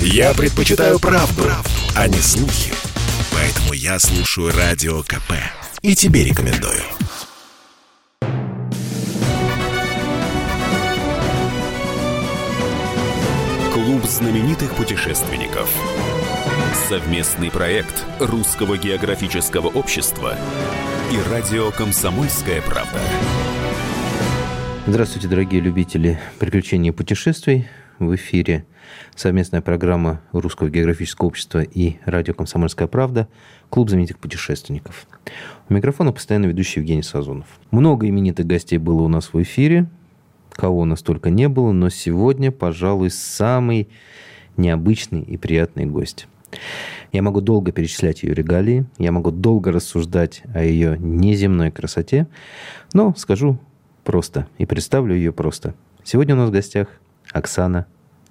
Я предпочитаю правду, правду, а не слухи. Поэтому я слушаю Радио КП. И тебе рекомендую. Клуб знаменитых путешественников. Совместный проект Русского географического общества и радио «Комсомольская правда». Здравствуйте, дорогие любители приключений и путешествий. В эфире совместная программа Русского географического общества и радио «Комсомольская правда» «Клуб знаменитых путешественников». У микрофона постоянно ведущий Евгений Сазонов. Много именитых гостей было у нас в эфире. Кого у нас только не было, но сегодня, пожалуй, самый необычный и приятный гость. Я могу долго перечислять ее регалии, я могу долго рассуждать о ее неземной красоте, но скажу просто и представлю ее просто. Сегодня у нас в гостях Оксана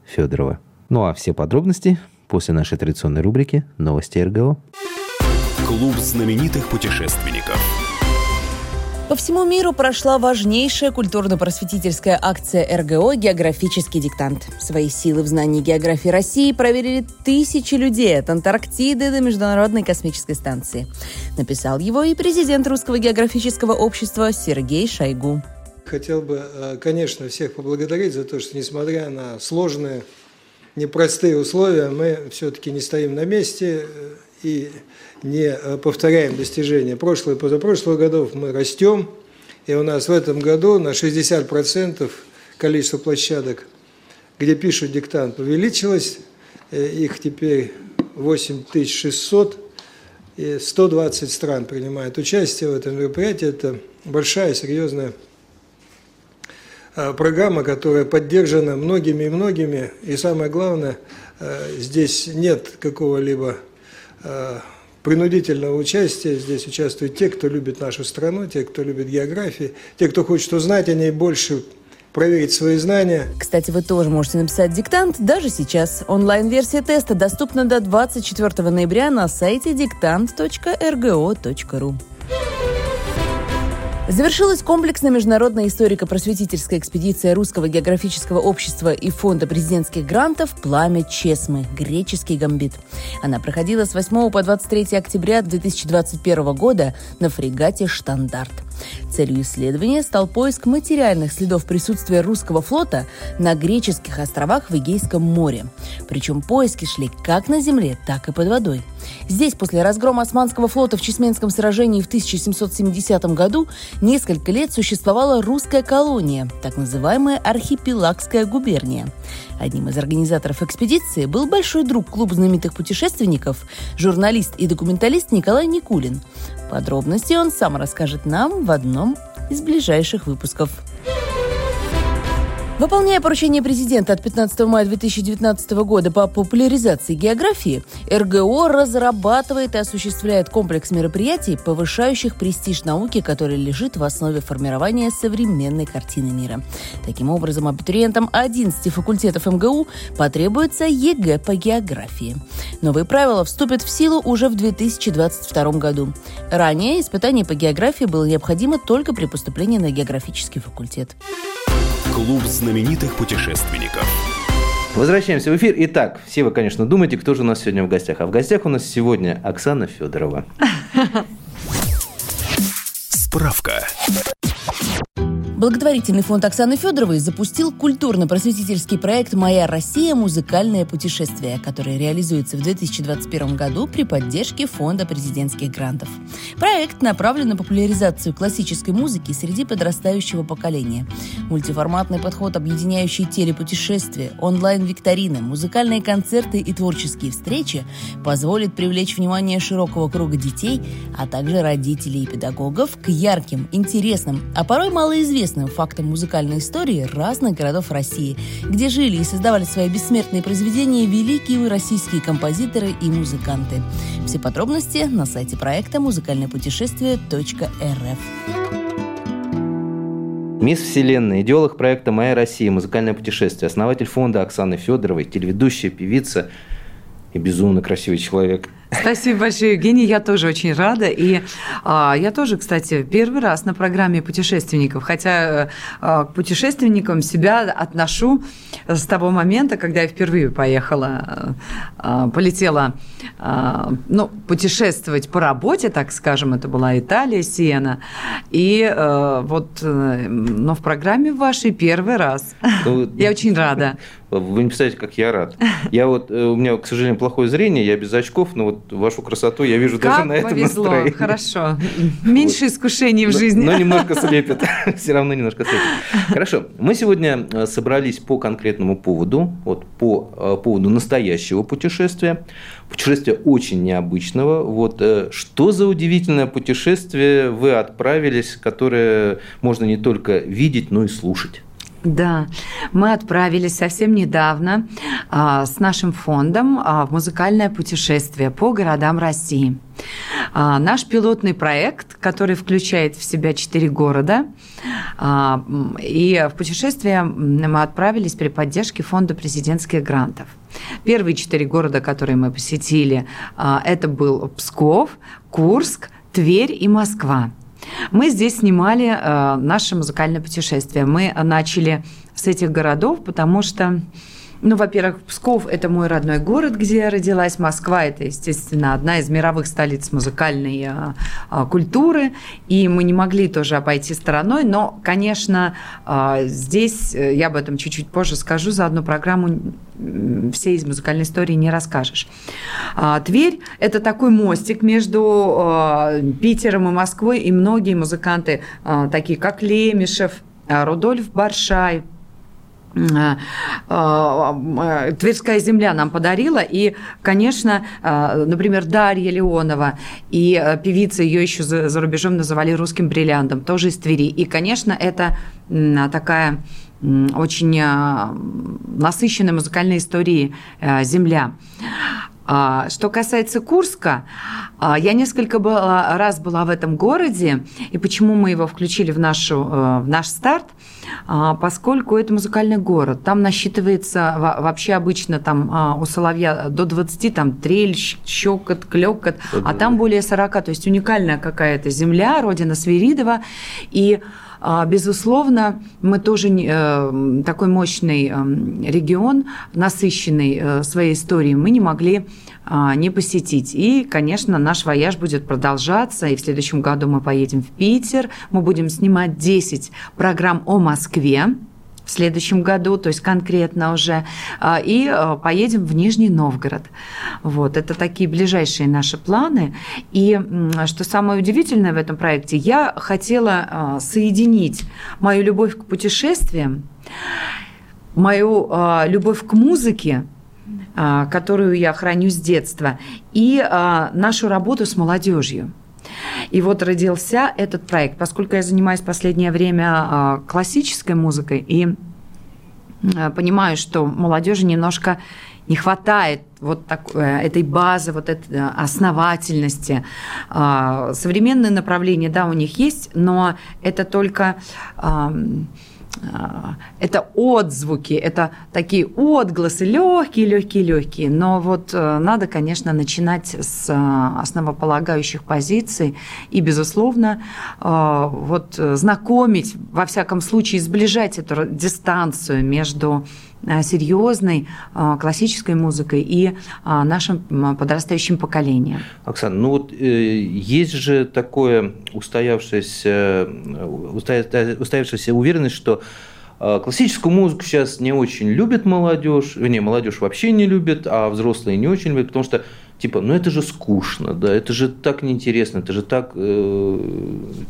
Федорова. Ну а все подробности после нашей традиционной рубрики «Новости РГО». Клуб знаменитых путешественников. По всему миру прошла важнейшая культурно-просветительская акция РГО «Географический диктант». Свои силы в знании географии России проверили тысячи людей от Антарктиды до Международной космической станции. Написал его и президент Русского географического общества Сергей Шойгу. Хотел бы, э, конечно, всех поблагодарить за то, что, несмотря на сложные, непростые условия, мы все-таки не стоим на месте э, и не э, повторяем достижения прошлого и позапрошлого годов, мы растем, и у нас в этом году на 60% количество площадок, где пишут диктант, увеличилось, их теперь 8600, и 120 стран принимают участие в этом мероприятии, это большая, серьезная программа, которая поддержана многими и многими, и самое главное, здесь нет какого-либо принудительного участия. Здесь участвуют те, кто любит нашу страну, те, кто любит географию, те, кто хочет узнать о ней больше, проверить свои знания. Кстати, вы тоже можете написать диктант даже сейчас. Онлайн-версия теста доступна до 24 ноября на сайте диктант.рго.ру. Завершилась комплексная международная историко-просветительская экспедиция Русского географического общества и Фонда президентских грантов «Пламя Чесмы. Греческий гамбит». Она проходила с 8 по 23 октября 2021 года на фрегате «Штандарт». Целью исследования стал поиск материальных следов присутствия русского флота на греческих островах в Эгейском море. Причем поиски шли как на земле, так и под водой. Здесь после разгрома Османского флота в Чесменском сражении в 1770 году несколько лет существовала русская колония, так называемая Архипелагская губерния. Одним из организаторов экспедиции был большой друг клуба знаменитых путешественников, журналист и документалист Николай Никулин. Подробности он сам расскажет нам в одном из ближайших выпусков. Выполняя поручение президента от 15 мая 2019 года по популяризации географии, РГО разрабатывает и осуществляет комплекс мероприятий, повышающих престиж науки, который лежит в основе формирования современной картины мира. Таким образом, абитуриентам 11 факультетов МГУ потребуется ЕГЭ по географии. Новые правила вступят в силу уже в 2022 году. Ранее испытание по географии было необходимо только при поступлении на географический факультет. Клуб знаменитых путешественников. Возвращаемся в эфир. Итак, все вы, конечно, думаете, кто же у нас сегодня в гостях. А в гостях у нас сегодня Оксана Федорова. Справка. Благотворительный фонд Оксаны Федоровой запустил культурно-просветительский проект «Моя Россия. Музыкальное путешествие», который реализуется в 2021 году при поддержке Фонда президентских грантов. Проект направлен на популяризацию классической музыки среди подрастающего поколения. Мультиформатный подход, объединяющий телепутешествия, онлайн-викторины, музыкальные концерты и творческие встречи, позволит привлечь внимание широкого круга детей, а также родителей и педагогов к ярким, интересным, а порой малоизвестным известным фактам музыкальной истории разных городов России, где жили и создавали свои бессмертные произведения великие российские композиторы и музыканты. Все подробности на сайте проекта музыкальное путешествие.рф. Мисс Вселенная, идеолог проекта «Моя Россия. Музыкальное путешествие», основатель фонда Оксаны Федоровой, телеведущая, певица и безумно красивый человек. Спасибо большое, Евгений. Я тоже очень рада. И а, я тоже, кстати, первый раз на программе путешественников. Хотя а, к путешественникам себя отношу с того момента, когда я впервые поехала, а, полетела а, ну, путешествовать по работе, так скажем. Это была Италия, Сиена. И а, вот, э, но в программе вашей первый раз. Ну, я очень рада. Вы не представляете, как я рад. Я вот, э, у меня, к сожалению, плохое зрение, я без очков, но вот вашу красоту я вижу как даже на этом повезло, настроении. хорошо. Меньше вот. искушений в жизни. Но, но немножко слепит. Все равно немножко слепит. Хорошо. Мы сегодня э, собрались по конкретному поводу, вот по э, поводу настоящего путешествия. Путешествие очень необычного. Вот что за удивительное путешествие вы отправились, которое можно не только видеть, но и слушать? Да, мы отправились совсем недавно а, с нашим фондом а, в музыкальное путешествие по городам России. А, наш пилотный проект, который включает в себя четыре города, а, и в путешествие мы отправились при поддержке фонда президентских грантов. Первые четыре города, которые мы посетили, а, это был Псков, Курск, Тверь и Москва. Мы здесь снимали э, наше музыкальное путешествие. Мы начали с этих городов, потому что ну, во-первых, Псков – это мой родной город, где я родилась. Москва – это, естественно, одна из мировых столиц музыкальной а, а, культуры. И мы не могли тоже обойти стороной. Но, конечно, а, здесь, э, я об этом чуть-чуть позже скажу, за одну программу всей из музыкальной истории не расскажешь. Тверь – это такой мостик между Питером и Москвой. И многие музыканты, такие как Лемешев, Рудольф Баршай – Тверская земля нам подарила. И, конечно, э, например, Дарья Леонова и певица ее еще за рубежом называли русским бриллиантом, тоже из Твери. И, конечно, это такая очень насыщенная музыкальной историей земля. А, что касается Курска, а, я несколько была, раз была в этом городе, и почему мы его включили в, нашу, в наш старт – а, поскольку это музыкальный город. Там насчитывается вообще обычно там у соловья до 20, там трель, щекот, клекот, а там более 40. То есть уникальная какая-то земля, родина Свиридова. И Безусловно, мы тоже э, такой мощный эм, регион, насыщенный э, своей историей, мы не могли а, не посетить. И, конечно, наш вояж будет продолжаться, и в следующем году мы поедем в Питер, мы будем снимать 10 программ о Москве, в следующем году, то есть конкретно уже, а, и а, поедем в Нижний Новгород. Вот, это такие ближайшие наши планы. И что самое удивительное в этом проекте, я хотела соединить мою любовь к путешествиям, мою любовь к музыке, а, которую я храню с детства, и а, нашу работу с молодежью. И вот родился этот проект, поскольку я занимаюсь в последнее время а, классической музыкой и понимаю, что молодежи немножко не хватает вот так, э, этой базы, вот этой основательности. Современные направления, да, у них есть, но это только а, это отзвуки, это такие отгласы, легкие, легкие, легкие. Но вот э, надо, конечно, начинать с э, основополагающих позиций и, безусловно, э, вот знакомить, во всяком случае, сближать эту дистанцию между серьезной э, классической музыкой и э, нашим подрастающим поколением. Оксана, ну вот есть же такое устоявшаяся, устоявшаяся уверенность, что Классическую музыку сейчас не очень любит молодежь, не, молодежь вообще не любит, а взрослые не очень любят, потому что типа, ну это же скучно, да, это же так неинтересно, это же так, э,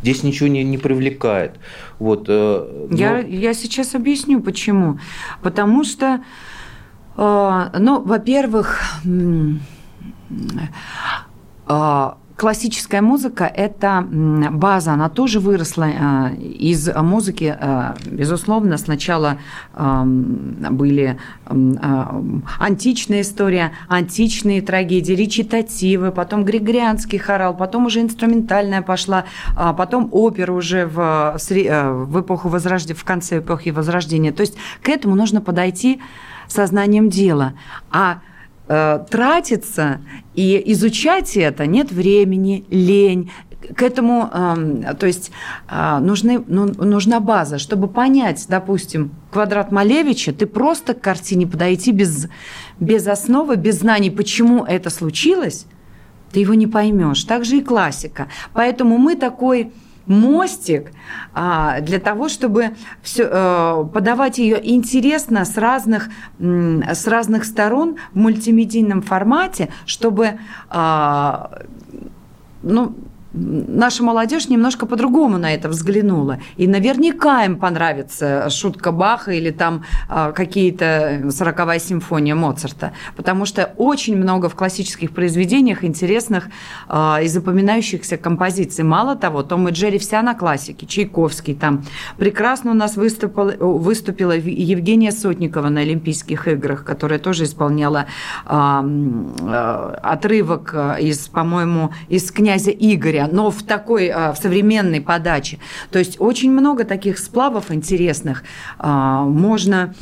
здесь ничего не, не привлекает. Вот, э, но... я, я сейчас объясню, почему. Потому что, э, ну, во-первых, э, классическая музыка – это база, она тоже выросла э, из музыки. Э, безусловно, сначала были э, античная история, античные трагедии, речитативы, потом григорианский хорал, потом уже инструментальная пошла, а потом опера уже в, в эпоху Возрождения, в конце эпохи Возрождения. То есть к этому нужно подойти сознанием дела. А тратиться и изучать это нет времени, лень, к этому, э, то есть э, нужны, ну, нужна база, чтобы понять, допустим, квадрат Малевича, ты просто к картине подойти без, без основы, без знаний, почему это случилось, ты его не поймешь. Так же и классика. Поэтому мы такой мостик а, для того, чтобы все, э, подавать ее интересно с разных, с разных сторон в мультимедийном формате, чтобы а, ну, наша молодежь немножко по-другому на это взглянула. И наверняка им понравится шутка Баха или там а, какие-то 40-я симфония Моцарта. Потому что очень много в классических произведениях интересных а, и запоминающихся композиций. Мало того, Том и Джерри вся на классике. Чайковский там. Прекрасно у нас выступила, выступила Евгения Сотникова на Олимпийских играх, которая тоже исполняла а, отрывок из, по-моему, из «Князя Игоря» но в такой, а, в современной подаче. То есть очень много таких сплавов интересных а, можно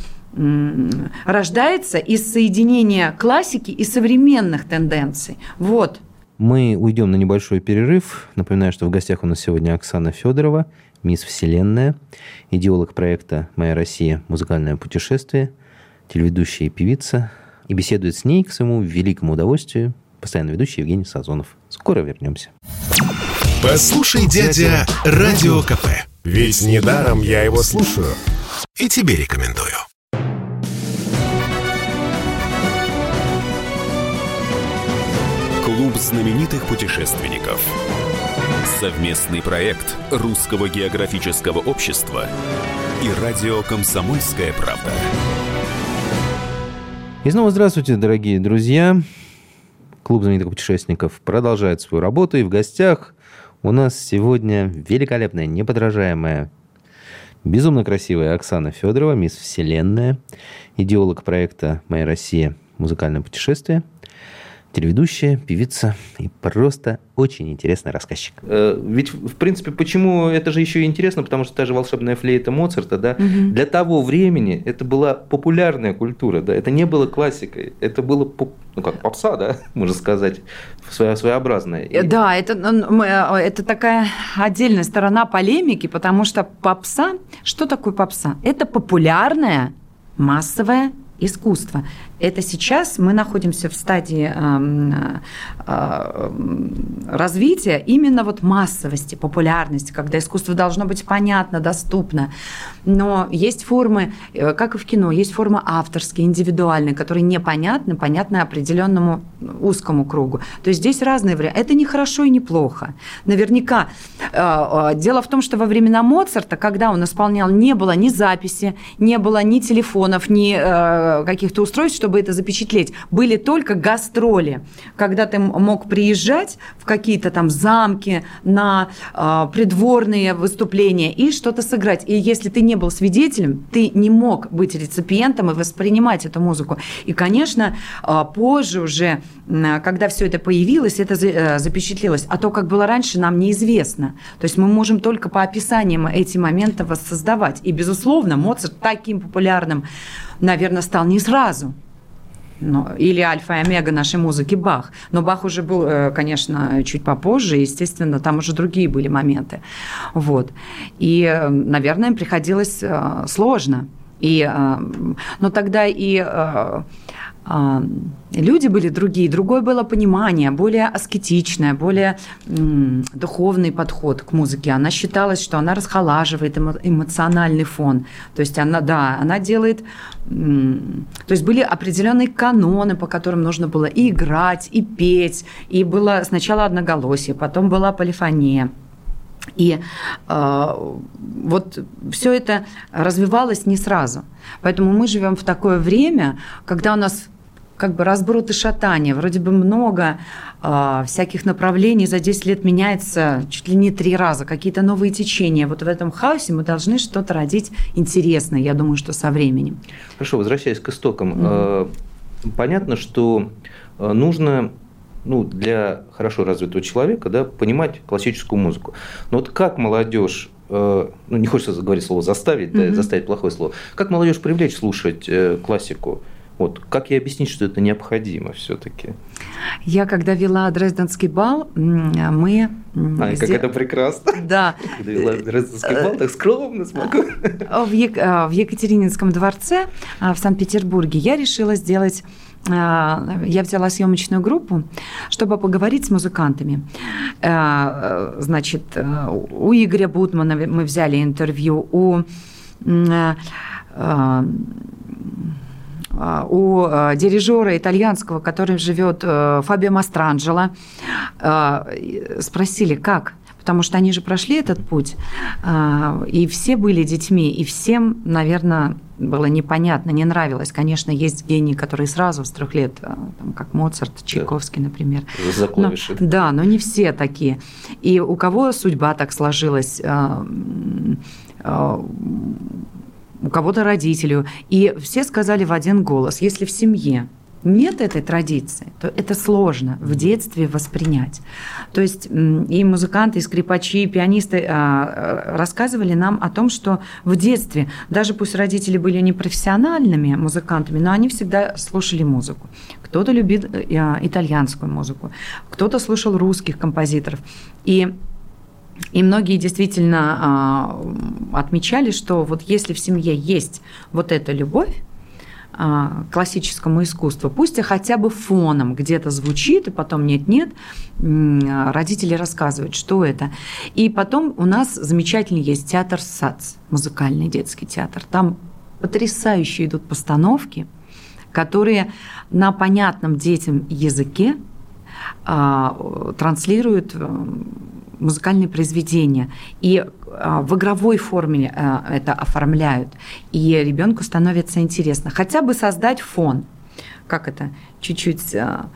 рождается из соединения классики и современных тенденций. Вот. Мы уйдем на небольшой перерыв. Напоминаю, что в гостях у нас сегодня Оксана Федорова, мисс Вселенная, идеолог проекта «Моя Россия. Музыкальное путешествие», телеведущая и певица. И беседует с ней, к своему великому удовольствию, постоянно ведущий Евгений Сазонов. Скоро вернемся. Послушай, дядя, Радио КП. Ведь недаром я его слушаю. И тебе рекомендую. Клуб знаменитых путешественников. Совместный проект Русского географического общества и радио «Комсомольская правда». И снова здравствуйте, дорогие друзья. Клуб знаменитых путешественников продолжает свою работу. И в гостях у нас сегодня великолепная, неподражаемая, безумно красивая Оксана Федорова, мисс Вселенная, идеолог проекта «Моя Россия. Музыкальное путешествие» телеведущая, певица и просто очень интересный рассказчик. Э, ведь, в принципе, почему это же еще и интересно, потому что та же волшебная флейта Моцарта, да, угу. для того времени это была популярная культура, да, это не было классикой, это было, ну как, попса, да, можно сказать, своеобразная. Э, да, это, э, это такая отдельная сторона полемики, потому что попса, что такое попса? Это популярная массовая искусство. Это сейчас мы находимся в стадии э, э, развития именно вот массовости, популярности, когда искусство должно быть понятно, доступно. Но есть формы, э, как и в кино, есть формы авторские, индивидуальные, которые непонятны, понятны определенному узкому кругу. То есть здесь разные варианты. Это не хорошо и не плохо. Наверняка. Дело в том, что во времена Моцарта, когда он исполнял, не было ни записи, не было ни телефонов, ни каких-то устройств, чтобы это запечатлеть. Были только гастроли, когда ты мог приезжать в какие-то там замки на э, придворные выступления и что-то сыграть. И если ты не был свидетелем, ты не мог быть реципиентом и воспринимать эту музыку. И, конечно, э, позже уже, э, когда все это появилось, это э, запечатлелось. А то, как было раньше, нам неизвестно. То есть мы можем только по описаниям эти моменты воссоздавать. И, безусловно, Моцарт таким популярным наверное, стал не сразу. Ну, или альфа и омега нашей музыки Бах. Но Бах уже был, э, конечно, чуть попозже, естественно, там уже другие были моменты. Вот. И, э, наверное, им приходилось э, сложно. И, но тогда и люди были другие, другое было понимание, более аскетичное, более духовный подход к музыке. Она считалась, что она расхолаживает эмоциональный фон. То есть она, да, она делает... То есть были определенные каноны, по которым нужно было и играть, и петь. И было сначала одноголосие, потом была полифония. И э, вот все это развивалось не сразу. Поэтому мы живем в такое время, когда у нас как бы разброд и шатание. Вроде бы много э, всяких направлений за 10 лет меняется чуть ли не три раза, какие-то новые течения. Вот в этом хаосе мы должны что-то родить интересное, я думаю, что со временем. Хорошо, возвращаясь к истокам. Mm-hmm. Понятно, что э, нужно ну, для хорошо развитого человека да, понимать классическую музыку. Но вот как молодежь ну, не хочется говорить слово заставить, mm-hmm. да, заставить плохое слово. Как молодежь привлечь слушать э, классику? Вот как ей объяснить, что это необходимо все-таки? Я когда вела Дрезденский бал, мы... А, как это прекрасно. Да. Когда вела Дрезденский бал, так скромно смогу. В, Ек... в Екатерининском дворце в Санкт-Петербурге я решила сделать я взяла съемочную группу, чтобы поговорить с музыкантами. Значит, у Игоря Бутмана мы взяли интервью, у а, у а, дирижера итальянского, который живет э, Фабио Мастранджело, а, спросили, как? Потому что они же прошли этот путь, и все были детьми, и всем, наверное, было непонятно, не нравилось. Конечно, есть гении, которые сразу с трех лет, там, как Моцарт, Чайковский, да. например. Но, да, но не все такие. И у кого судьба так сложилась, у кого-то родителю. И все сказали в один голос, если в семье нет этой традиции, то это сложно в детстве воспринять. То есть и музыканты, и скрипачи, и пианисты а, рассказывали нам о том, что в детстве, даже пусть родители были не профессиональными музыкантами, но они всегда слушали музыку. Кто-то любит э, итальянскую музыку, кто-то слушал русских композиторов. И и многие действительно а, отмечали, что вот если в семье есть вот эта любовь, а, классическому искусству, пусть и хотя бы фоном где-то звучит, и потом нет-нет, родители рассказывают, что это. И потом у нас замечательный есть театр САЦ, музыкальный детский театр. Там потрясающие идут постановки, которые на понятном детям языке а, транслируют музыкальные произведения. И а, в игровой форме а, это оформляют. И ребенку становится интересно. Хотя бы создать фон. Как это? Чуть-чуть а,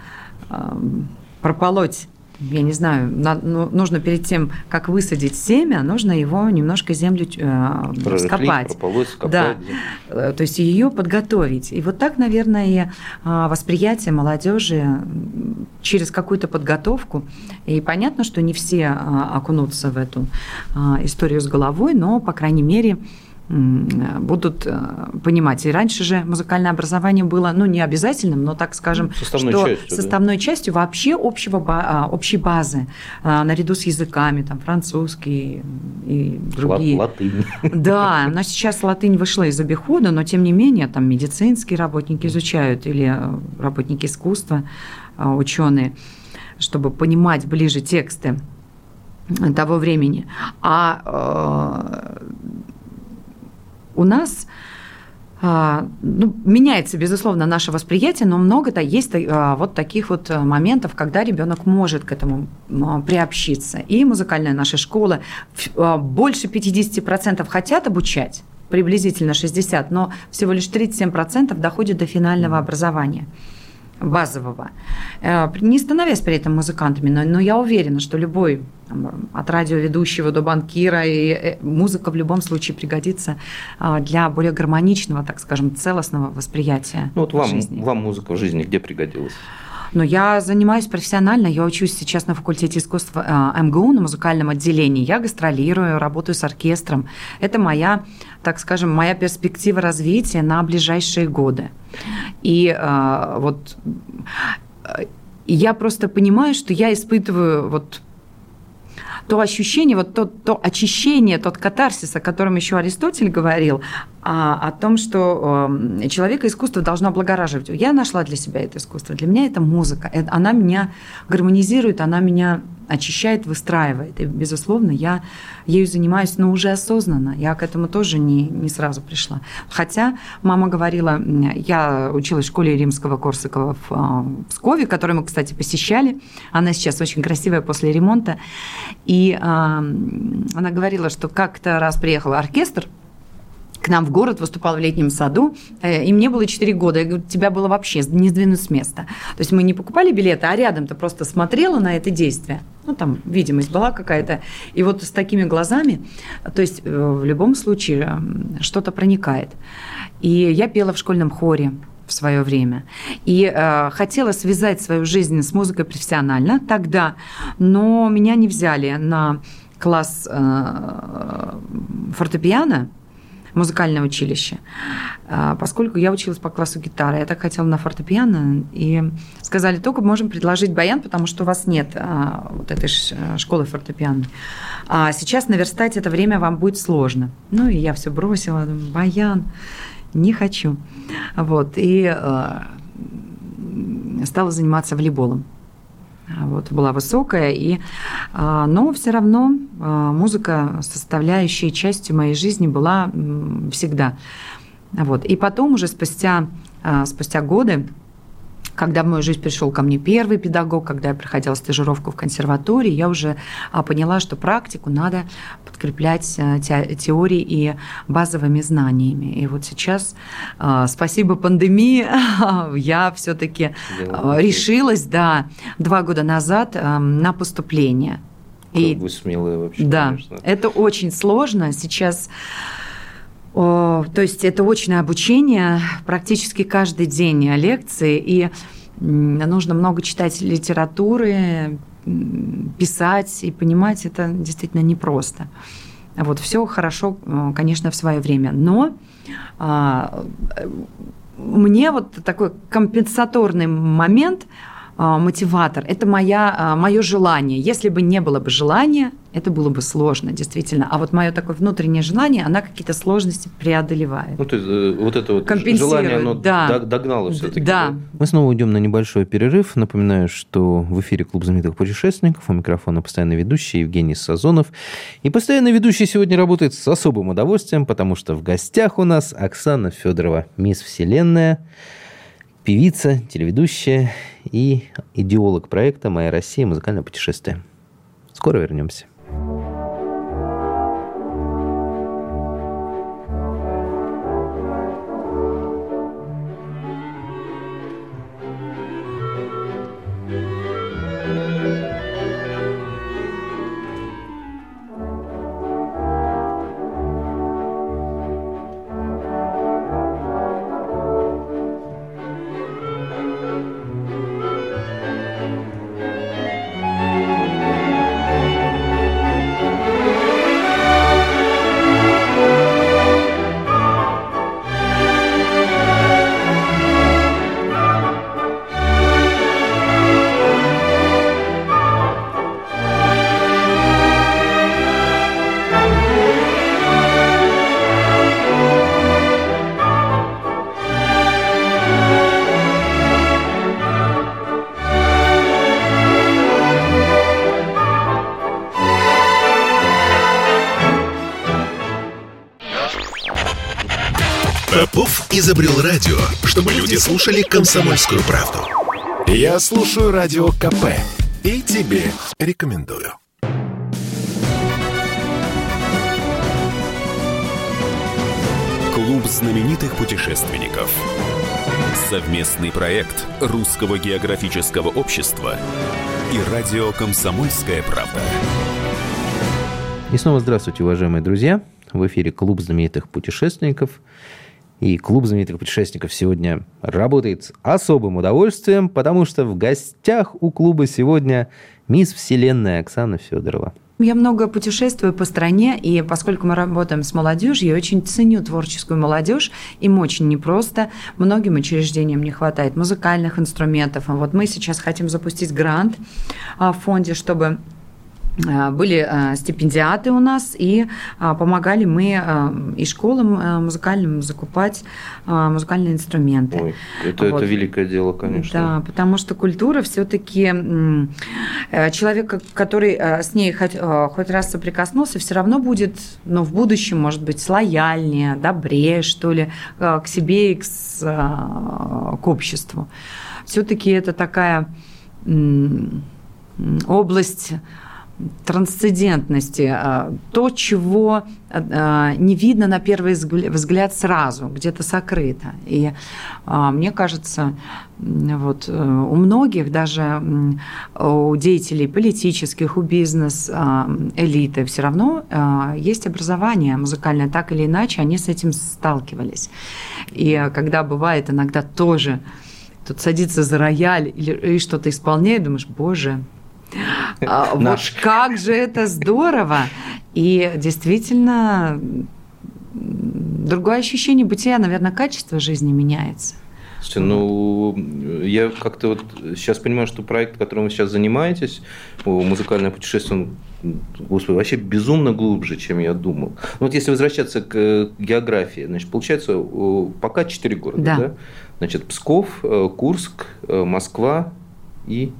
прополоть я не знаю, ну, нужно перед тем, как высадить семя, нужно его немножко землю э, скопать. Прополоть, скопать. Да. да, то есть ее подготовить. И вот так, наверное, и восприятие молодежи через какую-то подготовку. И понятно, что не все окунутся в эту историю с головой, но, по крайней мере, будут э, понимать. И раньше же музыкальное образование было, ну, не обязательным, но, так скажем, составной что частью, составной да. частью вообще общего, а, общей базы, а, наряду с языками, там, французский и другие. Латынь. Да, но сейчас латынь вышла из обихода, но, тем не менее, там медицинские работники изучают или э, работники искусства, э, ученые, чтобы понимать ближе тексты того времени. А у нас а, ну, меняется, безусловно, наше восприятие, но много-то есть а, вот таких вот моментов, когда ребенок может к этому приобщиться. И музыкальная наша школа а, больше 50% хотят обучать, приблизительно 60%, но всего лишь 37% доходит до финального образования базового, э, не становясь при этом музыкантами, но, но я уверена, что любой от радиоведущего до банкира, и э, музыка в любом случае пригодится а, для более гармоничного, так скажем, целостного восприятия ну, вот вам, жизни. Вам музыка в жизни где пригодилась? Но я занимаюсь профессионально, я учусь сейчас на факультете искусства э, МГУ на музыкальном отделении. Я гастролирую, работаю с оркестром. Это моя, так скажем, моя перспектива развития на ближайшие годы. И э, вот я просто понимаю, что я испытываю вот то ощущение, вот то, то очищение, тот катарсис, о котором еще Аристотель говорил, а, о том, что э, человека искусство должно облагораживать. Я нашла для себя это искусство. Для меня это музыка. Э, она меня гармонизирует, она меня очищает, выстраивает. И, безусловно, я ею занимаюсь, но уже осознанно. Я к этому тоже не, не сразу пришла. Хотя мама говорила, я училась в школе римского Корсакова в а, Пскове, которую мы, кстати, посещали. Она сейчас очень красивая после ремонта. И а, она говорила, что как-то раз приехал оркестр к нам в город, выступал в летнем саду, э, и мне было 4 года. Я говорю, тебя было вообще не сдвинуть с места. То есть мы не покупали билеты, а рядом-то просто смотрела на это действие. Ну, там видимость была какая-то. И вот с такими глазами, то есть э, в любом случае что-то проникает. И я пела в школьном хоре в свое время. И э, хотела связать свою жизнь с музыкой профессионально тогда, но меня не взяли на класс э, фортепиано, музыкальное училище. А, поскольку я училась по классу гитары, я так хотела на фортепиано, и сказали, только можем предложить баян, потому что у вас нет а, вот этой школы фортепиано. А сейчас наверстать это время вам будет сложно. Ну, и я все бросила, думаю, баян, не хочу. Вот, и а, стала заниматься волейболом. Вот, была высокая, и, но все равно музыка составляющей частью моей жизни была всегда. Вот. И потом уже спустя, а, спустя годы, когда в мою жизнь пришел ко мне первый педагог, когда я проходила стажировку в консерватории, я уже а, поняла, что практику надо подкреплять а, теорией и базовыми знаниями. И вот сейчас, спасибо пандемии, я все-таки решилась, да, два года назад на поступление. Как и, вы смелые вообще, Да, конечно. это очень сложно. Сейчас то есть это очное обучение, практически каждый день лекции, и нужно много читать литературы, писать и понимать это действительно непросто. Вот все хорошо, э, конечно, в свое время, но а, мне вот такой компенсаторный момент мотиватор, это моя, а, мое желание. Если бы не было бы желания, это было бы сложно, действительно. А вот мое такое внутреннее желание, она какие-то сложности преодолевает. Ну, то есть э, вот это вот желание, оно да. догнало все-таки. Да. Мы снова уйдем на небольшой перерыв. Напоминаю, что в эфире Клуб знаменитых путешественников. У микрофона постоянный ведущий Евгений Сазонов. И постоянный ведущий сегодня работает с особым удовольствием, потому что в гостях у нас Оксана Федорова, мисс Вселенная певица, телеведущая и идеолог проекта «Моя Россия. Музыкальное путешествие». Скоро вернемся. Изобрел радио, чтобы люди слушали комсомольскую правду. Я слушаю радио КП и тебе рекомендую. Клуб знаменитых путешественников. Совместный проект Русского географического общества и радио «Комсомольская правда». И снова здравствуйте, уважаемые друзья. В эфире Клуб знаменитых путешественников – и клуб знаменитых путешественников сегодня работает с особым удовольствием, потому что в гостях у клуба сегодня мисс Вселенная Оксана Федорова. Я много путешествую по стране, и поскольку мы работаем с молодежью, я очень ценю творческую молодежь. Им очень непросто. Многим учреждениям не хватает музыкальных инструментов. Вот мы сейчас хотим запустить грант а, в фонде, чтобы были э, стипендиаты у нас, и э, помогали мы и школам музыкальным закупать музыкальные инструменты. Ой, это, вот. это великое дело, конечно. Да, потому что культура все-таки человек, который с ней хоть, хоть раз соприкоснулся, все равно будет, ну, в будущем, может быть, лояльнее, добрее, что ли, к себе и к, к обществу. Все-таки это такая область трансцендентности, а, то, чего а, не видно на первый взгляд сразу, где-то сокрыто. И а, мне кажется, вот э, у многих, даже у деятелей политических, у бизнес-элиты, все равно есть образование музыкальное, так или иначе, они с этим сталкивались. И когда бывает иногда тоже тут садится за рояль или что-то исполняет, думаешь, боже, а, вот как же это здорово! И действительно, другое ощущение бытия, наверное, качество жизни меняется. Слушайте, ну, я как-то вот сейчас понимаю, что проект, которым вы сейчас занимаетесь, музыкальное путешествие, он, господи, вообще безумно глубже, чем я думал. Ну, вот если возвращаться к географии, значит, получается, пока четыре города, да? да? Значит, Псков, э, Курск, э, Москва и...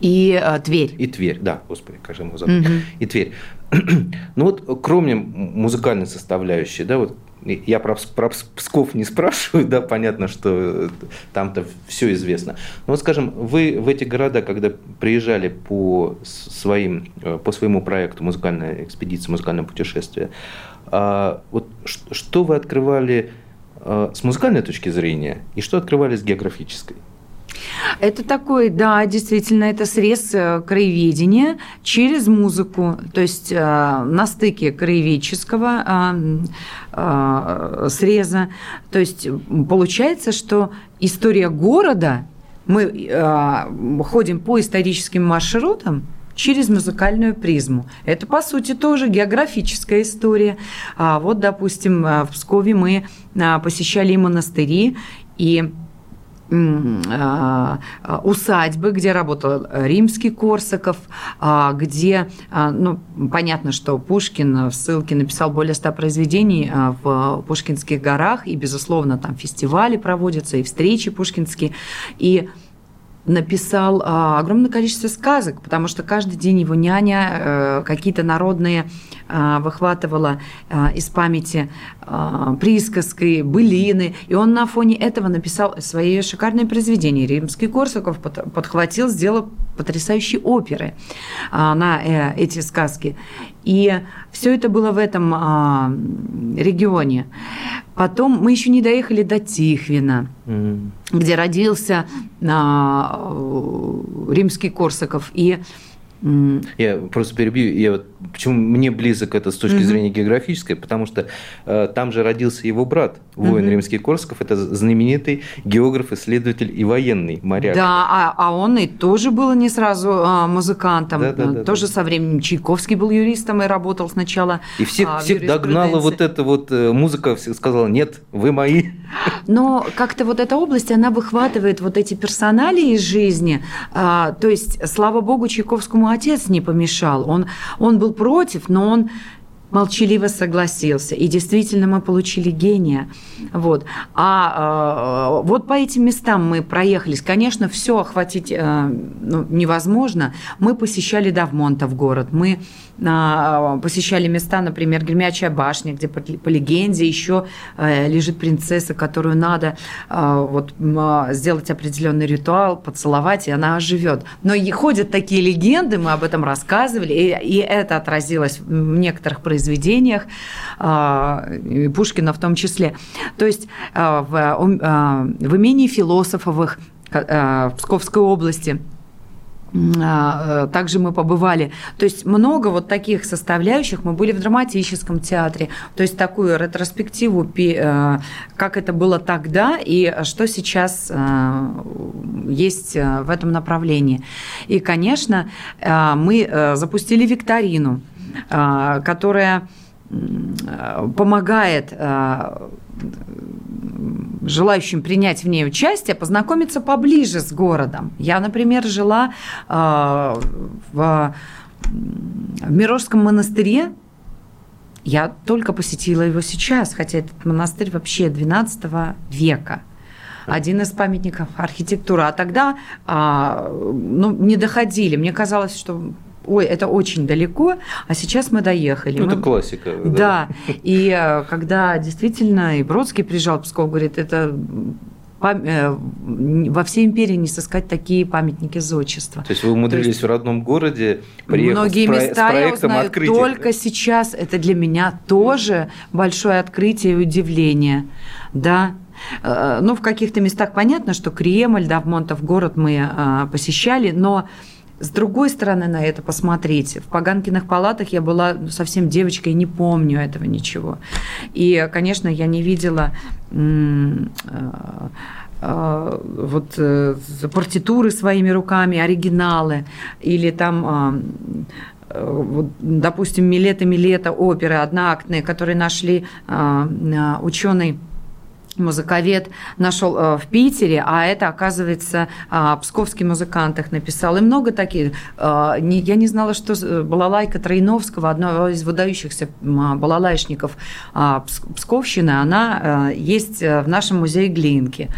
И э, Тверь. И Тверь, да, господи, как же мы забыли. Угу. И Тверь. ну вот, кроме музыкальной составляющей, да, вот я про, про Псков не спрашиваю, да, понятно, что там-то все известно. Но вот, скажем, вы в эти города, когда приезжали по, своим, э, по своему проекту «Музыкальная экспедиция, музыкальное путешествие», а вот что вы открывали э, с музыкальной точки зрения и что открывали с географической? Это такой, да, действительно, это срез э, краеведения через музыку, то есть э, на стыке краеведческого э, среза. То есть получается, что история города, мы ходим по историческим маршрутам, через музыкальную призму. Это, по сути, тоже географическая история. А вот, допустим, в Пскове мы посещали и монастыри, и усадьбы, где работал римский Корсаков, а, где, ну, понятно, что Пушкин в ссылке написал более ста произведений в Пушкинских горах, и, безусловно, там фестивали проводятся, и встречи пушкинские, и написал а, огромное количество сказок, потому что каждый день его няня а, какие-то народные а, выхватывала а, из памяти а, присказки, былины, и он на фоне этого написал свои шикарные произведения. Римский Корсаков под, подхватил, сделал потрясающие оперы а, на э, эти сказки. И все это было в этом а, регионе. Потом мы еще не доехали до Тихвина, mm. где родился а, римский Корсаков. И я просто перебью. Я вот, почему мне близок это с точки mm-hmm. зрения географической, потому что э, там же родился его брат, воин mm-hmm. римский Корсков, это знаменитый географ, исследователь и военный моряк. Да, а, а он и тоже был не сразу а, музыкантом, да, да, да, тоже да. со временем Чайковский был юристом и работал сначала. И всех, а, всех догнала вот эта вот э, музыка, сказала, нет, вы мои. Но как-то вот эта область, она выхватывает вот эти персонали из жизни. А, то есть, слава богу, Чайковскому отец не помешал. Он, он был против, но он молчаливо согласился. И действительно мы получили гения. Вот. А э, вот по этим местам мы проехались. Конечно, все охватить э, ну, невозможно. Мы посещали Давмонтов город, мы посещали места, например, Гремячая башня, где по, легенде еще э, лежит принцесса, которую надо э, вот, э, сделать определенный ритуал, поцеловать, и она оживет. Но и ходят такие легенды, мы об этом рассказывали, и, и это отразилось в некоторых произведениях Пушкина в том числе. То есть в, в имении философовых в Псковской области также мы побывали. То есть много вот таких составляющих. Мы были в драматическом театре. То есть такую ретроспективу, как это было тогда и что сейчас есть в этом направлении. И, конечно, мы запустили викторину – а, которая помогает а, желающим принять в ней участие, познакомиться поближе с городом. Я, например, жила а, в, в Мирожском монастыре. Я только посетила его сейчас, хотя этот монастырь вообще 12 века один из памятников архитектуры. А тогда ну, не доходили. Мне казалось, что ой, это очень далеко, а сейчас мы доехали. Ну, мы... это классика. Да. да, и э, когда действительно и Бродский приезжал в Псков, говорит, это э, во всей империи не сыскать такие памятники зодчества. То есть вы умудрились есть, в родном городе приехать Многие с, про... места с проектом я открытия. только сейчас. Это для меня тоже большое открытие и удивление. Да, э, ну, в каких-то местах понятно, что Кремль, Давмонтов город мы посещали, но с другой стороны на это посмотреть. В Паганкиных палатах я была совсем девочкой, не помню этого ничего. И, конечно, я не видела э, э, вот э, партитуры своими руками, оригиналы, или там вот, допустим, Милета Милета оперы одноактные, которые нашли ученый музыковед нашел э, в Питере, а это, оказывается, э, псковский музыкант их написал. И много таких. Э, я не знала, что балалайка Троиновского, одного из выдающихся балалайшников Псковщины, она есть в нашем музее Глинки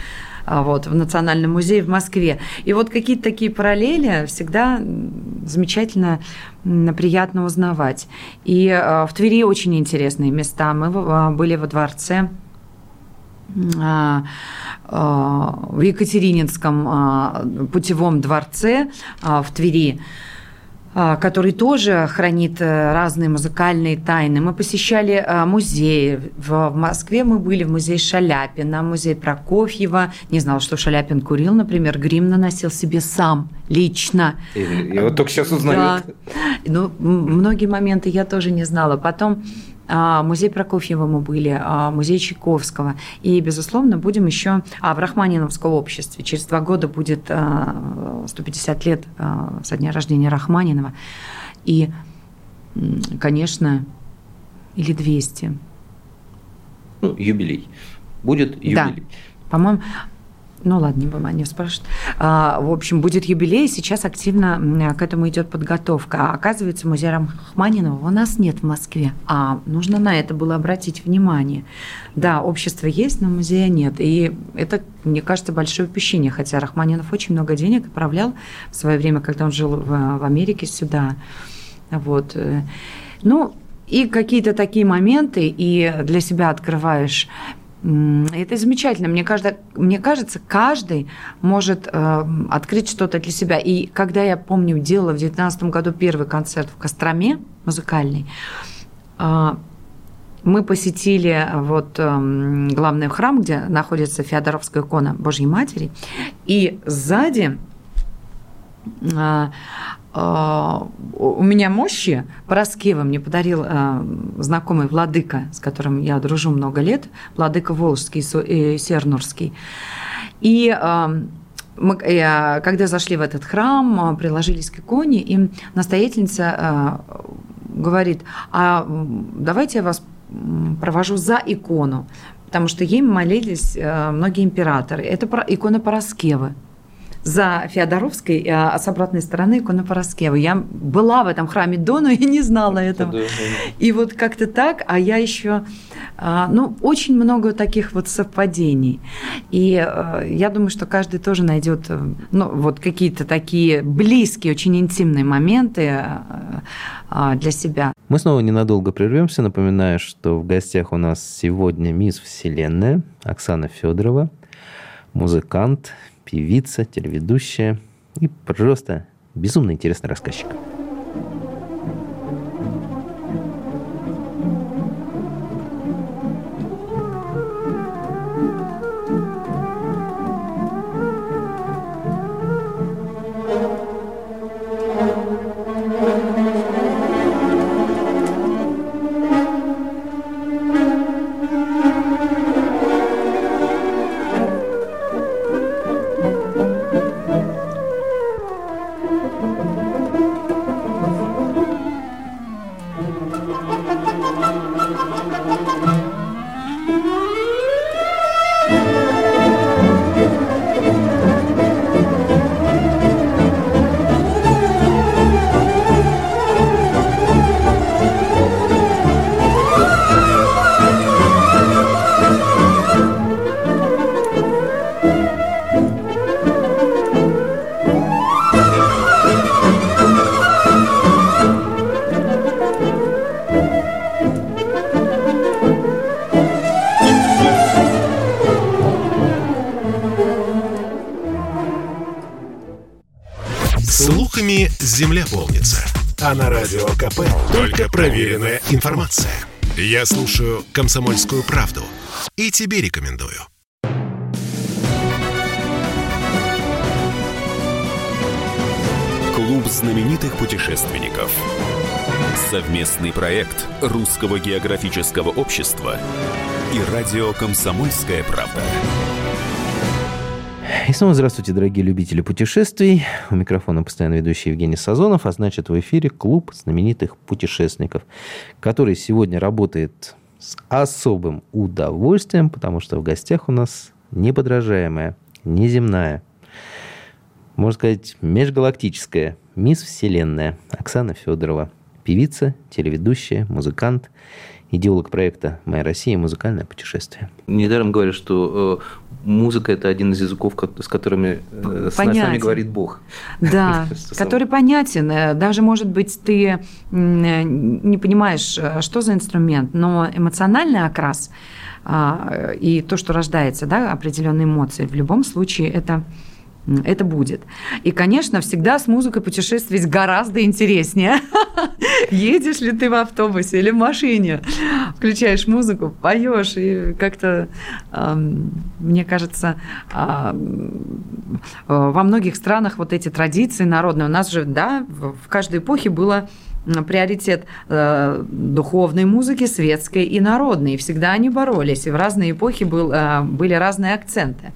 вот, в Национальном музее в Москве. И вот какие-то такие параллели всегда замечательно, приятно узнавать. И в Твери очень интересные места. Мы были во дворце а, а, в Екатерининском а, путевом дворце в Твери который тоже хранит э, разные музыкальные тайны. Мы посещали музеи. В Москве мы были в музее Шаляпина, музей Прокофьева. Не знала, что Шаляпин курил, например, грим наносил себе сам, лично. И, и вот только сейчас узнают. Да. Ну, многие моменты я тоже не знала. Потом а, музей Прокофьева мы были, а, музей Чайковского. И, безусловно, будем еще а, в Рахманиновском обществе. Через два года будет 150 лет со дня рождения Рахманинова. И, конечно, или 200. Ну, юбилей. Будет юбилей. Да. По-моему, ну ладно, не будем не спрашивать. А, в общем, будет юбилей, сейчас активно к этому идет подготовка. А оказывается, музей Рахманинова у нас нет в Москве, а нужно на это было обратить внимание. Да, общество есть, но музея нет. И это, мне кажется, большое упущение, хотя Рахманинов очень много денег отправлял в свое время, когда он жил в, в Америке сюда. Вот. Ну, и какие-то такие моменты, и для себя открываешь это замечательно. Мне кажется, мне кажется, каждый может э, открыть что-то для себя. И когда я помню, делала в 2019 году первый концерт в Костроме музыкальный, э, мы посетили вот э, главный храм, где находится Феодоровская икона Божьей Матери, и сзади э, у меня мощи Пороскева мне подарил а, знакомый Владыка, с которым я дружу много лет, Владыка Волжский и Сернурский. И а, мы, когда зашли в этот храм, приложились к иконе, и настоятельница говорит, а давайте я вас провожу за икону, потому что ей молились многие императоры. Это икона Пороскевы за Феодоровской, а с обратной стороны икона Пороскева. Я была в этом храме до, но и не знала этого. Да, да. И вот как-то так, а я еще, а, ну, очень много таких вот совпадений. И а, я думаю, что каждый тоже найдет, э, ну, вот какие-то такие близкие, очень интимные моменты для себя. Мы снова ненадолго прервемся. Напоминаю, что в гостях у нас сегодня мисс Вселенная Оксана Федорова, музыкант, певица, телеведущая и просто безумно интересный рассказчик. Я слушаю «Комсомольскую правду» и тебе рекомендую. Клуб знаменитых путешественников. Совместный проект Русского географического общества и радио «Комсомольская правда». И снова здравствуйте, дорогие любители путешествий. У микрофона постоянно ведущий Евгений Сазонов, а значит в эфире клуб знаменитых путешественников, который сегодня работает с особым удовольствием, потому что в гостях у нас неподражаемая, неземная, можно сказать, межгалактическая мисс Вселенная Оксана Федорова. Певица, телеведущая, музыкант идеолог проекта «Моя Россия. Музыкальное путешествие». Недаром говорят, что э, музыка – это один из языков, с которыми э, с нами говорит Бог. Да, который понятен. Э, даже, может быть, ты не понимаешь, что за инструмент, но эмоциональный окрас а, и то, что рождается, да, определенные эмоции, в любом случае это это будет. И, конечно, всегда с музыкой путешествовать гораздо интереснее. Едешь ли ты в автобусе или в машине, включаешь музыку, поешь, и как-то, мне кажется, а, во многих странах вот эти традиции народные, у нас же, да, в каждой эпохе было приоритет э, духовной музыки, светской и народной. И всегда они боролись, и в разные эпохи был, э, были разные акценты.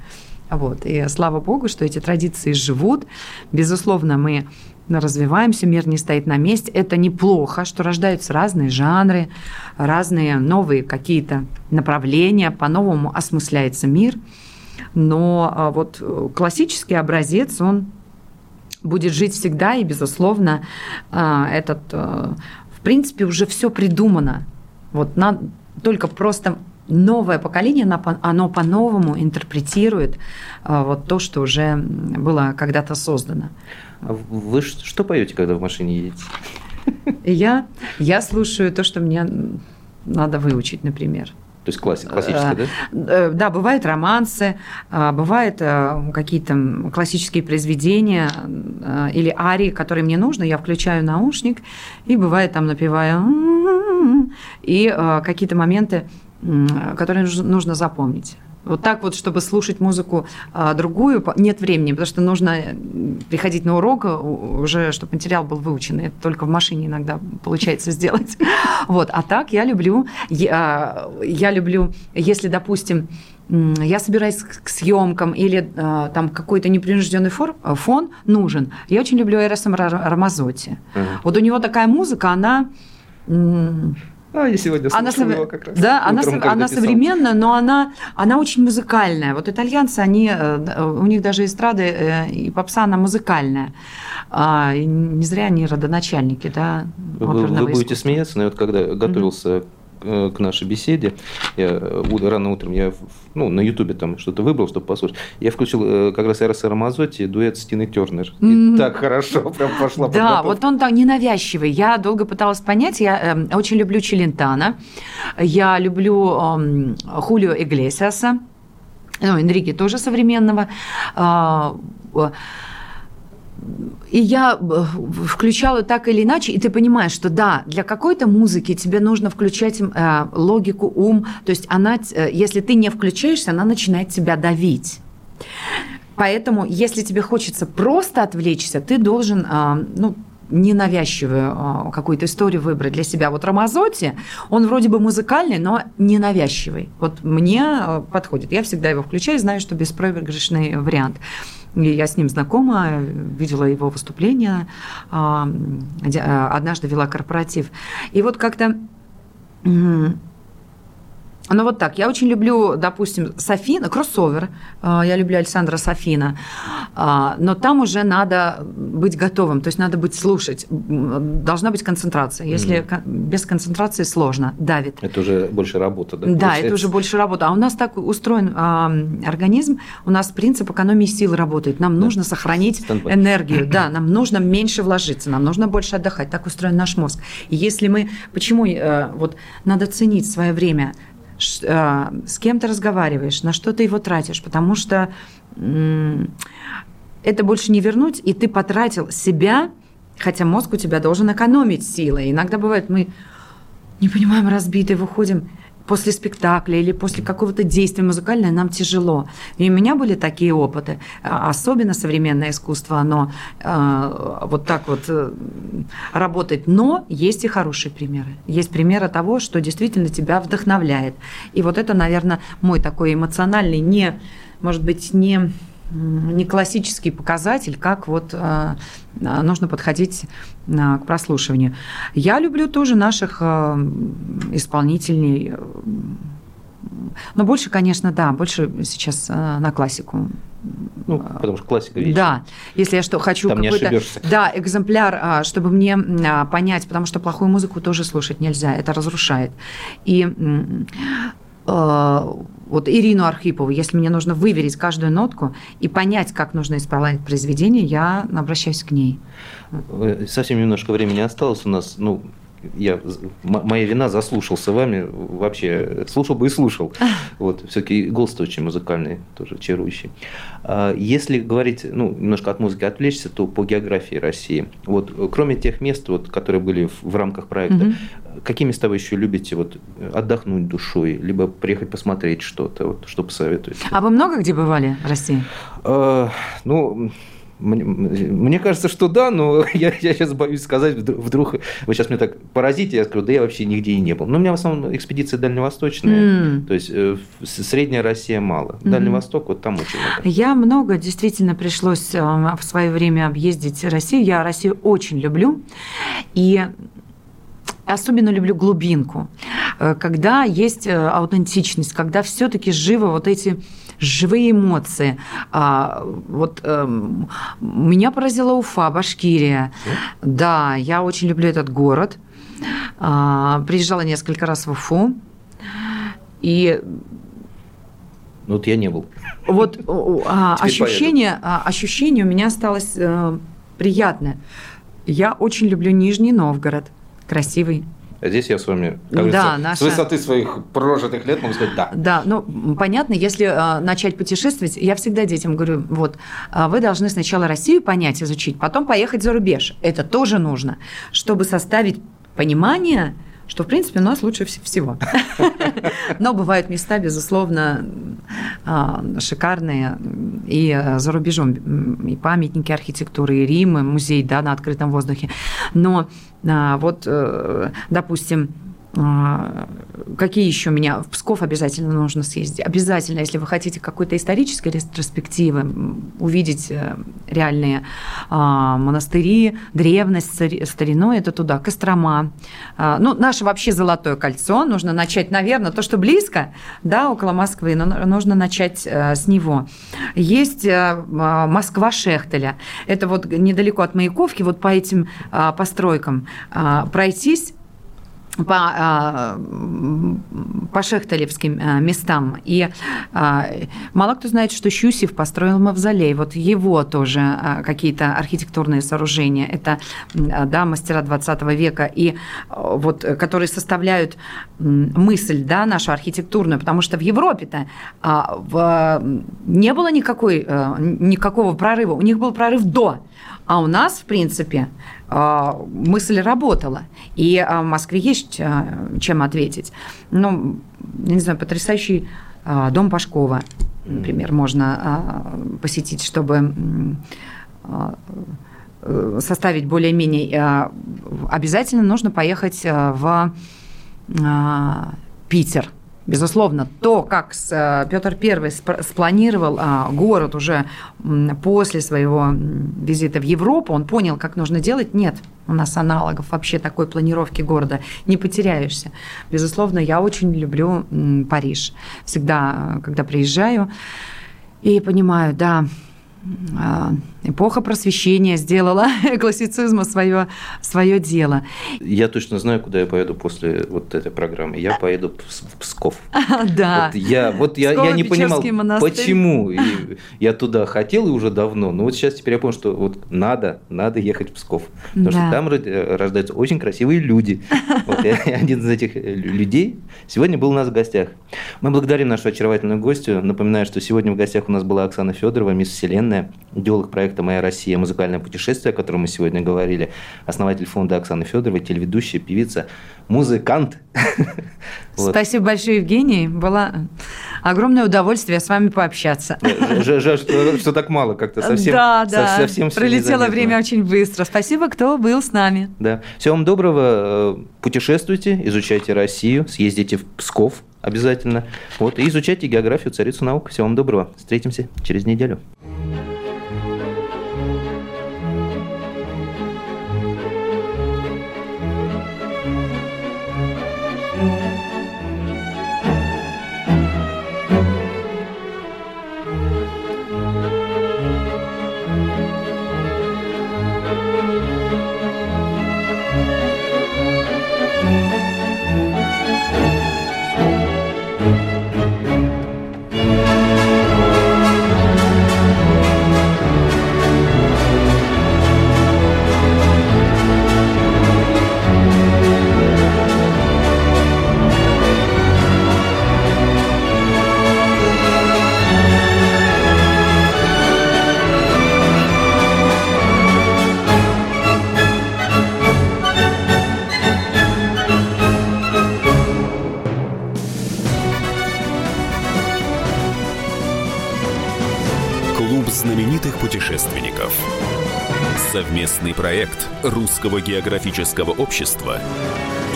Вот. И слава богу, что эти традиции живут. Безусловно, мы развиваемся, мир не стоит на месте. Это неплохо, что рождаются разные жанры, разные новые какие-то направления, по-новому осмысляется мир. Но а, вот классический образец, он будет жить всегда, и, безусловно, а, этот, а, в принципе, уже все придумано. Вот надо только просто новое поколение, оно по-новому интерпретирует а, вот то, что уже было когда-то создано. А вы что поете, когда в машине едете? Я, я слушаю то, что мне надо выучить, например. То есть классика, классическая, да? Э, да, бывают романсы, а, бывают э, какие-то классические произведения э, или арии, которые мне нужно, я включаю наушник, и бывает там напеваю, и какие-то моменты которые нужно запомнить. Вот так вот, чтобы слушать музыку а, другую, нет времени, потому что нужно э, приходить на урок уже, чтобы материал был выучен. Это только в машине иногда получается сделать. Вот. А так я люблю, я, я люблю, если, допустим, я собираюсь к съемкам или а, там какой-то непринужденный фор, фон нужен. Я очень люблю Эроса Рамазотти. Uh-huh. Вот у него такая музыка, она а, я сегодня она сов... его как раз. Да, утром, она, она современная, но она, она очень музыкальная. Вот итальянцы, они, э, у них даже эстрады э, и попса, она музыкальная. А, не зря они родоначальники, да, Вы, вы будете смеяться, но вот когда готовился mm-hmm к нашей беседе, я э, рано утром я ну, на Ютубе там что-то выбрал, чтобы послушать. Я включил э, как раз Эроса Рамазотти, дуэт Стины Тернер. И mm-hmm. так хорошо прям пошла Да, вот он так ненавязчивый. Я долго пыталась понять. Я э, очень люблю Челентана. Я люблю э, Хулио Иглесиаса. Ну, Энрике тоже современного. Э, и я э, включала так или иначе, и ты понимаешь, что да, для какой-то музыки тебе нужно включать э, логику, ум. То есть она, э, если ты не включаешься, она начинает тебя давить. Поэтому, если тебе хочется просто отвлечься, ты должен, э, ну, ненавязчивую э, какую-то историю выбрать для себя. Вот Рамазотти, он вроде бы музыкальный, но ненавязчивый. Вот мне э, подходит. Я всегда его включаю, знаю, что беспроигрышный вариант. Я с ним знакома, видела его выступление, а, однажды вела корпоратив. И вот как-то ну вот так. Я очень люблю, допустим, Софина, кроссовер. А, я люблю Александра Софина. А, но там уже надо быть готовым, то есть надо быть слушать. Должна быть концентрация. Если mm-hmm. без концентрации сложно, давит. Это уже больше работа, да? Да, получается? это уже больше работа. А у нас так устроен организм, у нас принцип экономии сил работает. Нам да. нужно сохранить Standby. энергию. Да, нам нужно меньше вложиться, нам нужно больше отдыхать. Так устроен наш мозг. И если мы... Почему э, вот надо ценить свое время – а, с кем ты разговариваешь, на что ты его тратишь, потому что это больше не вернуть, и ты потратил себя, хотя мозг у тебя должен экономить силы. Иногда бывает, мы не понимаем, разбитые, выходим – после спектакля или после какого-то действия музыкального нам тяжело. И у меня были такие опыты. А, особенно современное искусство, оно э, вот так вот э, работает. Но есть и хорошие примеры. Есть примеры того, что действительно тебя вдохновляет. И вот это, наверное, мой такой эмоциональный, не, может быть, не не классический показатель, как вот нужно подходить к прослушиванию. Я люблю тоже наших исполнителей, но больше, конечно, да, больше сейчас на классику ну, потому что классика вещи. Да, если я что хочу Там какой-то, да, экземпляр, а, чтобы мне а, понять, потому что плохую музыку тоже слушать нельзя, это разрушает. И а, вот Ирину Архипову, если мне нужно выверить каждую нотку и понять, как нужно исполнять произведение, я обращаюсь к ней. Э, совсем немножко времени осталось у нас. Ну, я, моя вина, заслушался вами, вообще слушал бы и слушал. Вот, все-таки голос очень музыкальный, тоже чарующий. А если говорить, ну, немножко от музыки отвлечься, то по географии России. Вот, кроме тех мест, вот, которые были в, в рамках проекта, угу. какие места вы еще любите вот, отдохнуть душой, либо приехать посмотреть что-то, вот, что посоветуете? А вы много где бывали в России? А, ну, мне, мне кажется, что да, но я, я сейчас боюсь сказать, вдруг вы сейчас меня так поразите, я скажу, да я вообще нигде и не был. Но у меня в основном экспедиции дальневосточные, mm. то есть э, средняя Россия мало. Дальний Восток, вот там очень много. Я много действительно пришлось э, в свое время объездить Россию. Я Россию очень люблю. И особенно люблю глубинку, э, когда есть аутентичность, когда все-таки живо вот эти живые эмоции. А, вот а, меня поразила Уфа, Башкирия. Да, я очень люблю этот город. А, приезжала несколько раз в Уфу. И ну, вот я не был. Вот а, ощущение, а, ощущение у меня осталось а, приятное. Я очень люблю Нижний Новгород. Красивый, здесь я с вами, как да, наша... с высоты своих прожитых лет могу сказать «да». Да, ну, понятно, если э, начать путешествовать, я всегда детям говорю, вот, э, вы должны сначала Россию понять, изучить, потом поехать за рубеж. Это тоже нужно, чтобы составить понимание, что, в принципе, у нас лучше всего. Но бывают места, безусловно, а, шикарные и э, за рубежом, и памятники архитектуры, и Рим, и музей да, на открытом воздухе. Но а, вот, э, допустим, какие еще меня? В Псков обязательно нужно съездить. Обязательно, если вы хотите какой-то исторической ретроспективы, увидеть э, реальные а, монастыри, древность, старину, это туда, Кострома. А, ну, наше вообще Золотое кольцо. Нужно начать, наверное, то, что близко, да, около Москвы, но нужно начать э, с него. Есть э, Москва-Шехтеля. Это вот недалеко от Маяковки, вот по этим постройкам пройтись по, а, по шехталевским а, местам. И а, мало кто знает, что Щусев построил мавзолей. Вот его тоже какие-то архитектурные сооружения. Это да, мастера 20 века, и вот, которые составляют мысль да, нашу архитектурную, потому что в Европе-то не было никакой, никакого прорыва. У них был прорыв до. А у нас, в принципе, мысль работала. И а, в Москве есть а, чем ответить. Ну, не знаю, потрясающий дом Пашкова, например, можно посетить, чтобы составить более-менее. Обязательно нужно поехать в Питер – Безусловно, то, как э, Петр I спланировал а, город уже после своего визита в Европу, он понял, как нужно делать. Нет, у нас аналогов вообще такой планировки города. Не потеряешься. Безусловно, я очень люблю Париж. Всегда, когда приезжаю, и понимаю, да, эпоха просвещения сделала классицизма свое, свое дело. Я точно знаю, куда я поеду после вот этой программы. Я поеду в Псков. Да. Вот я, вот я, я не понимал, монастырь. почему и я туда хотел и уже давно. Но вот сейчас теперь я понял, что вот надо, надо ехать в Псков. Потому да. что там рождаются очень красивые люди. Вот я один из этих людей сегодня был у нас в гостях. Мы благодарим нашу очаровательную гостью. Напоминаю, что сегодня в гостях у нас была Оксана Федорова, мисс Вселенная, идеолог проекта «Моя Россия. Музыкальное путешествие», о котором мы сегодня говорили, основатель фонда Оксана Федорова, телеведущая, певица, музыкант. Спасибо большое, Евгений. Было огромное удовольствие с вами пообщаться. Жаль, что так мало как-то совсем. Да, да. Совсем Пролетело время очень быстро. Спасибо, кто был с нами. Да. Всего вам доброго. Путешествуйте, изучайте Россию, съездите в Псков обязательно. Вот, и изучайте географию, царицу наук. Всего вам доброго. Встретимся через неделю. Русского географического общества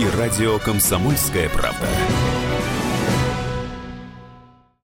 и радио «Комсомольская правда».